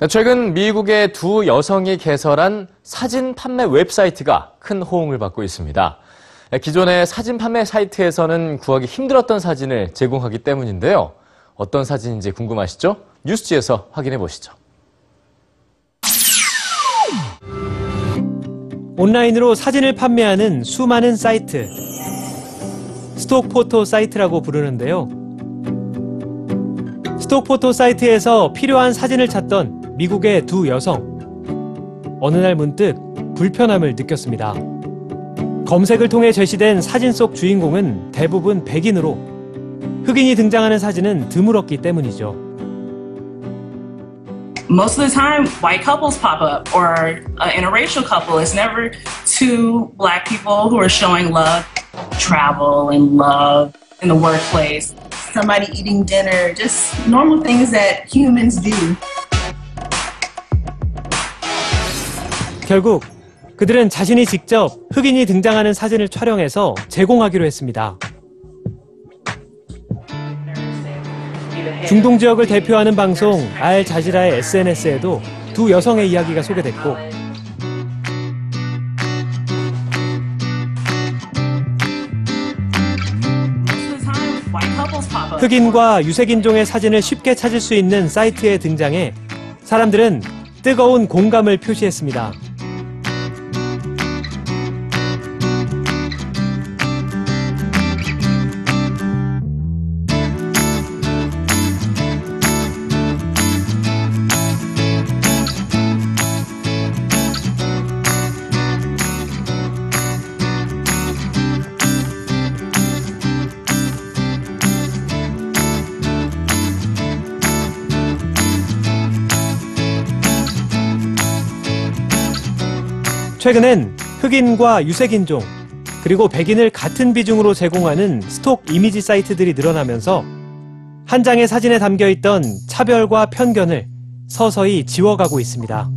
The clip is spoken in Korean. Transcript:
네, 최근 미국의 두 여성이 개설한 사진 판매 웹사이트가 큰 호응을 받고 있습니다. 네, 기존의 사진 판매 사이트에서는 구하기 힘들었던 사진을 제공하기 때문인데요. 어떤 사진인지 궁금하시죠? 뉴스G에서 확인해 보시죠. 온라인으로 사진을 판매하는 수많은 사이트. stock photo 사이트라고 부르는데요. 스톡포토 사이트에서 필요한 사진을 찾던 미국의 두 여성. 어느 날 문득 불편함을 느꼈습니다. 검색을 통해 제시된 사진 속 주인공은 대부분 백인으로 흑인이 등장하는 사진은 드물었기 때문이죠. most of the time white couples pop up or an interracial couple it's never two black people who are showing love travel and love in the workplace somebody eating dinner, just normal things that humans do. 결국 그들은 자신이 직접 흑인이 등장하는 사진을 촬영해서 제공하기로 했습니다. 중동 지역을 대표하는 방송 알 자지라의 SNS에도 두 여성의 이야기가 소개됐고 흑인과 유색인종의 사진을 쉽게 찾을 수 있는 사이트의 등장에 사람들은 뜨거운 공감을 표시했습니다. 최근엔 흑인과 유색인종, 그리고 백인을 같은 비중으로 제공하는 스톡 이미지 사이트들이 늘어나면서 한 장의 사진에 담겨 있던 차별과 편견을 서서히 지워가고 있습니다.